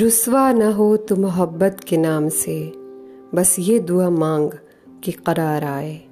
रुसवा न हो तो मोहब्बत के नाम से। बस ये दुआ मांग कि करार आए।